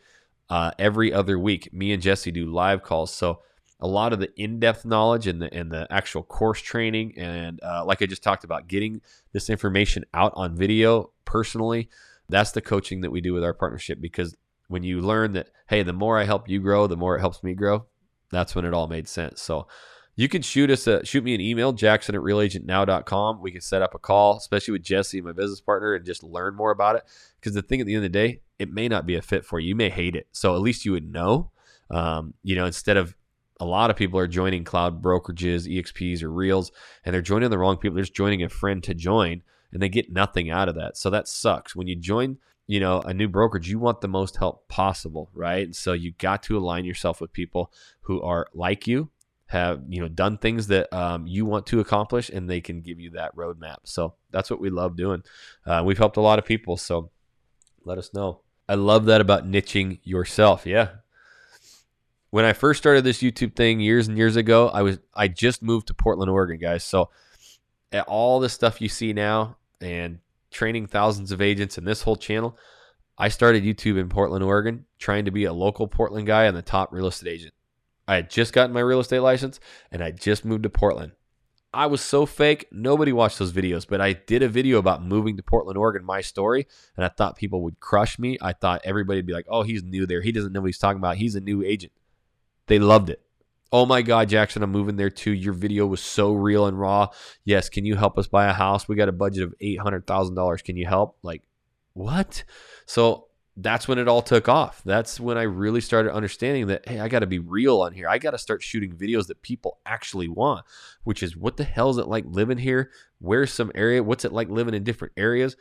Uh, every other week, me and Jesse do live calls. So a lot of the in-depth knowledge and the and the actual course training, and uh, like I just talked about, getting this information out on video personally that's the coaching that we do with our partnership because when you learn that, hey, the more I help you grow, the more it helps me grow, that's when it all made sense. So you can shoot us a shoot me an email, Jackson at realagentnow.com. We can set up a call, especially with Jesse, my business partner, and just learn more about it. Because the thing at the end of the day, it may not be a fit for you. You may hate it. So at least you would know. Um, you know, instead of a lot of people are joining cloud brokerages, EXPs, or Reels, and they're joining the wrong people. They're just joining a friend to join and they get nothing out of that. So that sucks. When you join, you know, a new brokerage, you want the most help possible, right? And so you got to align yourself with people who are like you, have you know done things that um, you want to accomplish, and they can give you that roadmap. So that's what we love doing. Uh, we've helped a lot of people, so let us know. I love that about niching yourself. Yeah, when I first started this YouTube thing years and years ago, I was I just moved to Portland, Oregon, guys. So eh, all the stuff you see now and training thousands of agents in this whole channel, I started YouTube in Portland, Oregon, trying to be a local Portland guy and the top real estate agent. I had just gotten my real estate license and I just moved to Portland. I was so fake, nobody watched those videos, but I did a video about moving to Portland, Oregon, my story, and I thought people would crush me. I thought everybody'd be like, oh, he's new there. He doesn't know what he's talking about. He's a new agent. They loved it. Oh my God, Jackson, I'm moving there too. Your video was so real and raw. Yes, can you help us buy a house? We got a budget of $800,000. Can you help? Like, what? So that's when it all took off. That's when I really started understanding that, hey, I got to be real on here. I got to start shooting videos that people actually want, which is what the hell is it like living here? Where's some area? What's it like living in different areas?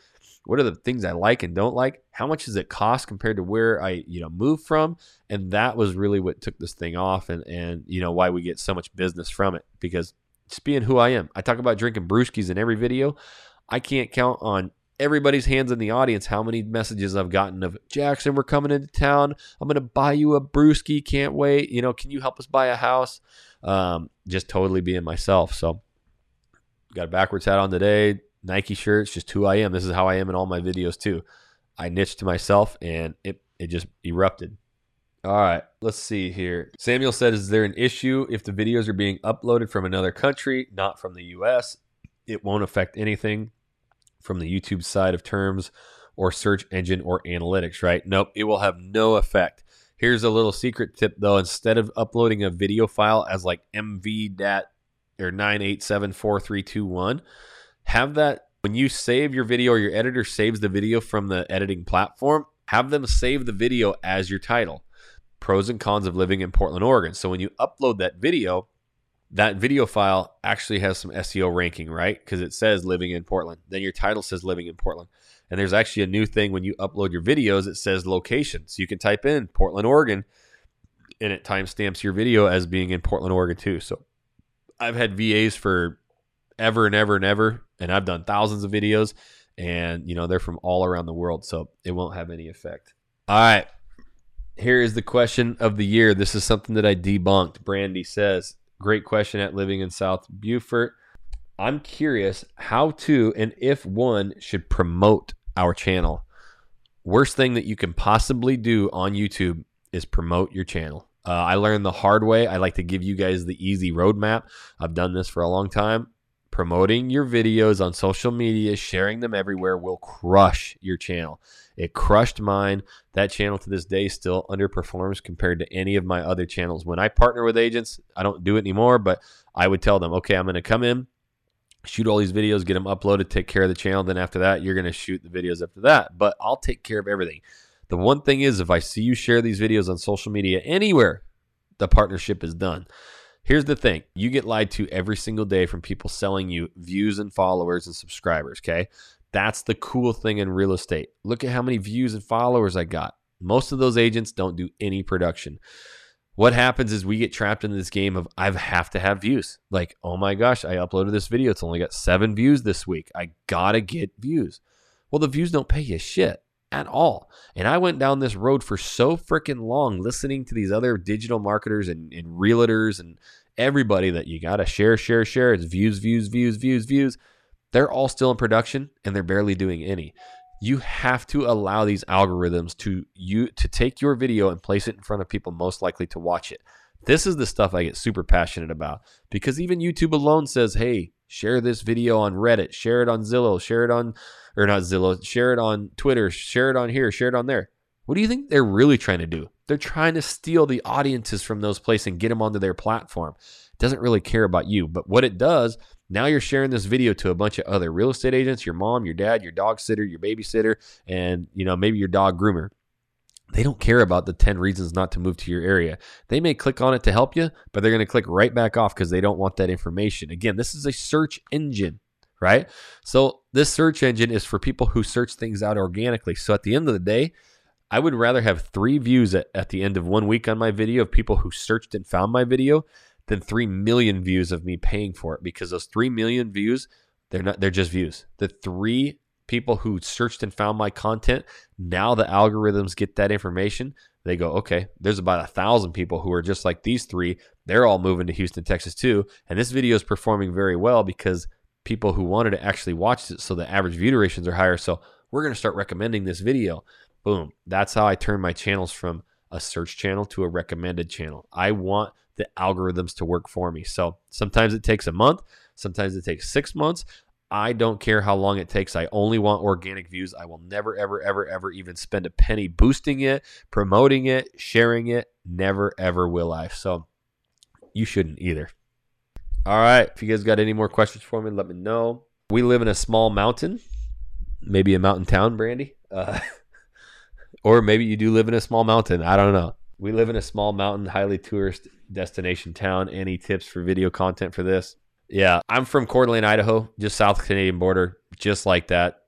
What are the things I like and don't like? How much does it cost compared to where I, you know, moved from? And that was really what took this thing off and and you know why we get so much business from it because just being who I am. I talk about drinking brewskis in every video. I can't count on everybody's hands in the audience how many messages I've gotten of Jackson, we're coming into town. I'm gonna buy you a brewski. Can't wait. You know, can you help us buy a house? Um, just totally being myself. So got a backwards hat on today. Nike shirts, just who I am. This is how I am in all my videos too. I niched to myself and it, it just erupted. All right, let's see here. Samuel said, Is there an issue if the videos are being uploaded from another country, not from the US? It won't affect anything from the YouTube side of terms or search engine or analytics, right? Nope, it will have no effect. Here's a little secret tip though. Instead of uploading a video file as like MV dat or 9874321, have that when you save your video or your editor saves the video from the editing platform, have them save the video as your title. Pros and cons of living in Portland, Oregon. So when you upload that video, that video file actually has some SEO ranking, right? Because it says living in Portland. Then your title says living in Portland. And there's actually a new thing when you upload your videos, it says location. So you can type in Portland, Oregon, and it timestamps your video as being in Portland, Oregon too. So I've had VAs for ever and ever and ever, and I've done thousands of videos, and you know they're from all around the world, so it won't have any effect. All right, here is the question of the year. This is something that I debunked. Brandy says, "Great question at living in South Beaufort." I'm curious how to and if one should promote our channel. Worst thing that you can possibly do on YouTube is promote your channel. Uh, I learned the hard way. I like to give you guys the easy roadmap. I've done this for a long time. Promoting your videos on social media, sharing them everywhere will crush your channel. It crushed mine. That channel to this day still underperforms compared to any of my other channels. When I partner with agents, I don't do it anymore, but I would tell them, okay, I'm going to come in, shoot all these videos, get them uploaded, take care of the channel. Then after that, you're going to shoot the videos after that. But I'll take care of everything. The one thing is, if I see you share these videos on social media anywhere, the partnership is done. Here's the thing you get lied to every single day from people selling you views and followers and subscribers. Okay. That's the cool thing in real estate. Look at how many views and followers I got. Most of those agents don't do any production what happens is we get trapped in this game of I have to have views. Like, oh my gosh, I uploaded this video. It's only got seven views this week. I gotta get views. Well, the views don't pay you shit at all. And I went down this road for so freaking long listening to these other digital marketers and, and realtors and everybody that you gotta share, share, share. It's views, views, views, views, views. They're all still in production and they're barely doing any you have to allow these algorithms to you to take your video and place it in front of people most likely to watch it. This is the stuff I get super passionate about because even YouTube alone says, "Hey, share this video on Reddit, share it on Zillow, share it on or not Zillow, share it on Twitter, share it on here, share it on there." What do you think they're really trying to do? They're trying to steal the audiences from those places and get them onto their platform. It doesn't really care about you, but what it does now you're sharing this video to a bunch of other real estate agents, your mom, your dad, your dog sitter, your babysitter, and you know, maybe your dog groomer. They don't care about the 10 reasons not to move to your area. They may click on it to help you, but they're going to click right back off because they don't want that information. Again, this is a search engine, right? So this search engine is for people who search things out organically. So at the end of the day, I would rather have three views at, at the end of one week on my video of people who searched and found my video than 3 million views of me paying for it because those 3 million views they're not they're just views the three people who searched and found my content now the algorithms get that information they go okay there's about a thousand people who are just like these three they're all moving to houston texas too and this video is performing very well because people who wanted to actually watch it so the average view durations are higher so we're going to start recommending this video boom that's how i turn my channels from a search channel to a recommended channel i want the algorithms to work for me. So sometimes it takes a month, sometimes it takes six months. I don't care how long it takes. I only want organic views. I will never, ever, ever, ever even spend a penny boosting it, promoting it, sharing it. Never, ever will I. So you shouldn't either. All right. If you guys got any more questions for me, let me know. We live in a small mountain, maybe a mountain town, Brandy. Uh, *laughs* or maybe you do live in a small mountain. I don't know. We live in a small mountain, highly tourist destination town. Any tips for video content for this? Yeah, I'm from Coeur d'Alene, Idaho, just south Canadian border, just like that.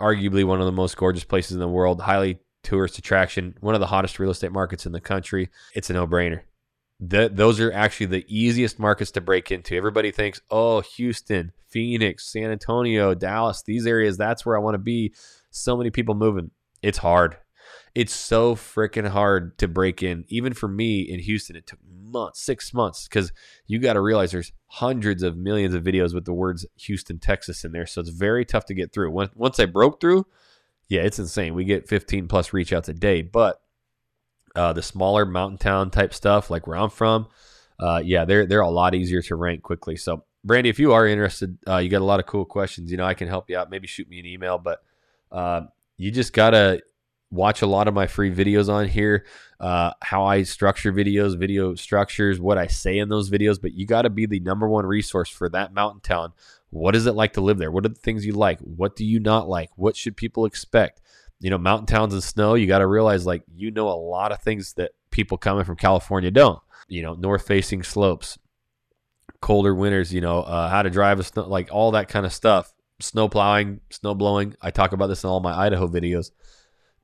Arguably one of the most gorgeous places in the world, highly tourist attraction, one of the hottest real estate markets in the country. It's a no brainer. those are actually the easiest markets to break into. Everybody thinks, oh, Houston, Phoenix, San Antonio, Dallas, these areas, that's where I want to be. So many people moving. It's hard it's so freaking hard to break in. Even for me in Houston, it took months, six months, because you got to realize there's hundreds of millions of videos with the words Houston, Texas in there. So it's very tough to get through. Once I broke through, yeah, it's insane. We get 15 plus reach outs a day. But uh, the smaller mountain town type stuff, like where I'm from, uh, yeah, they're they're a lot easier to rank quickly. So, Brandy, if you are interested, uh, you got a lot of cool questions. You know, I can help you out. Maybe shoot me an email, but uh, you just gotta watch a lot of my free videos on here, uh, how I structure videos, video structures, what I say in those videos. But you got to be the number one resource for that mountain town. What is it like to live there? What are the things you like? What do you not like? What should people expect? You know, mountain towns and snow, you got to realize like you know a lot of things that people coming from California don't. You know, north facing slopes, colder winters, you know, uh, how to drive a snow, like all that kind of stuff. Snow plowing, snow blowing. I talk about this in all my Idaho videos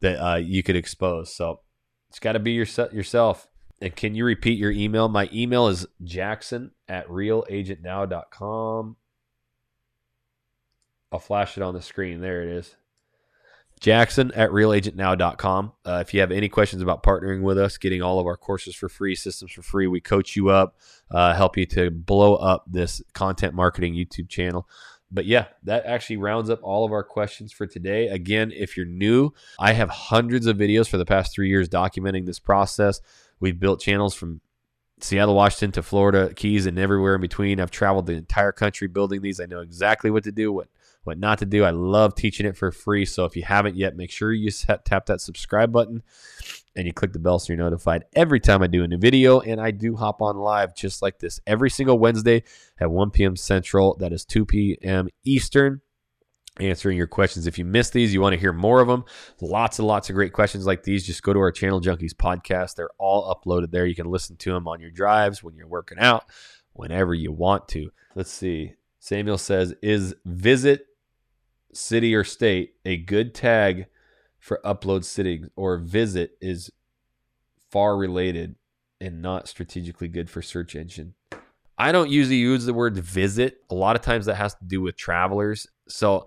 that uh, you could expose. So it's got to be your, yourself. And can you repeat your email? My email is jackson at realagentnow.com. I'll flash it on the screen. There it is. Jackson at realagentnow.com. Uh, if you have any questions about partnering with us, getting all of our courses for free, systems for free, we coach you up, uh, help you to blow up this content marketing YouTube channel. But yeah, that actually rounds up all of our questions for today. Again, if you're new, I have hundreds of videos for the past three years documenting this process. We've built channels from Seattle, Washington to Florida, Keys, and everywhere in between. I've traveled the entire country building these. I know exactly what to do, what what not to do. I love teaching it for free. So if you haven't yet, make sure you tap that subscribe button and you click the bell so you're notified every time I do a new video. And I do hop on live just like this every single Wednesday at 1 p.m. Central. That is 2 p.m. Eastern. Answering your questions. If you missed these, you want to hear more of them. Lots and lots of great questions like these. Just go to our Channel Junkies podcast. They're all uploaded there. You can listen to them on your drives when you're working out, whenever you want to. Let's see. Samuel says, Is visit city or state a good tag for upload city or visit is far related and not strategically good for search engine. I don't usually use the word visit. A lot of times that has to do with travelers. So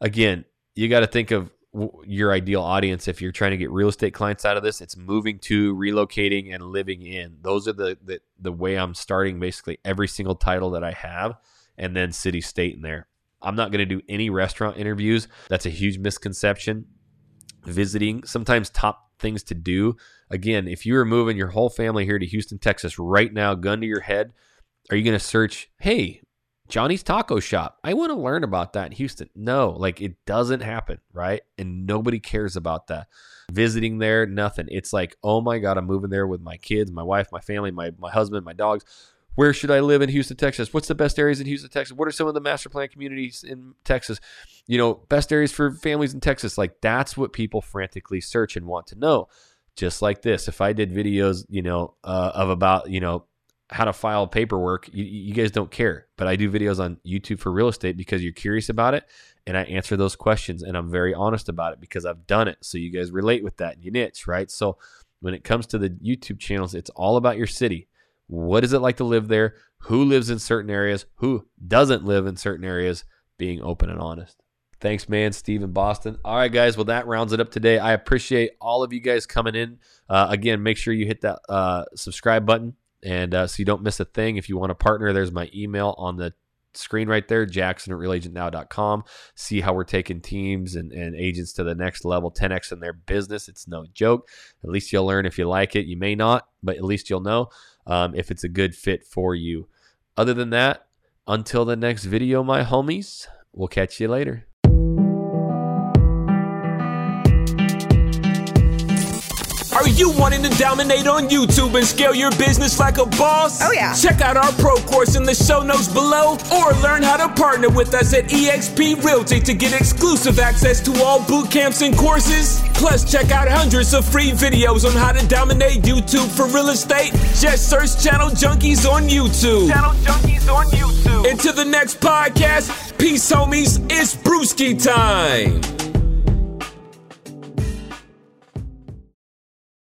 again, you got to think of your ideal audience if you're trying to get real estate clients out of this it's moving to relocating and living in those are the the, the way i'm starting basically every single title that i have and then city state in there I'm not going to do any restaurant interviews. That's a huge misconception. Visiting, sometimes top things to do. Again, if you are moving your whole family here to Houston, Texas right now, gun to your head, are you going to search, hey, Johnny's Taco Shop? I want to learn about that in Houston. No, like it doesn't happen, right? And nobody cares about that. Visiting there, nothing. It's like, oh my God, I'm moving there with my kids, my wife, my family, my, my husband, my dogs where should I live in Houston, Texas? What's the best areas in Houston, Texas? What are some of the master plan communities in Texas? You know, best areas for families in Texas. Like that's what people frantically search and want to know. Just like this, if I did videos, you know, uh, of about, you know, how to file paperwork, you, you guys don't care. But I do videos on YouTube for real estate because you're curious about it, and I answer those questions, and I'm very honest about it because I've done it. So you guys relate with that and you niche, right? So when it comes to the YouTube channels, it's all about your city what is it like to live there? Who lives in certain areas? Who doesn't live in certain areas? Being open and honest. Thanks, man, Steve in Boston. All right, guys. Well, that rounds it up today. I appreciate all of you guys coming in. Uh, again, make sure you hit that uh, subscribe button and uh, so you don't miss a thing. If you want to partner, there's my email on the screen right there, jackson at realagentnow.com. See how we're taking teams and, and agents to the next level, 10x in their business. It's no joke. At least you'll learn if you like it. You may not, but at least you'll know um, if it's a good fit for you. Other than that, until the next video, my homies, we'll catch you later. Are you wanting to dominate on YouTube and scale your business like a boss? Oh, yeah. Check out our pro course in the show notes below or learn how to partner with us at eXp Realty to get exclusive access to all boot camps and courses. Plus, check out hundreds of free videos on how to dominate YouTube for real estate. Just search Channel Junkies on YouTube. Channel Junkies on YouTube. Until the next podcast, peace, homies. It's Brewski time.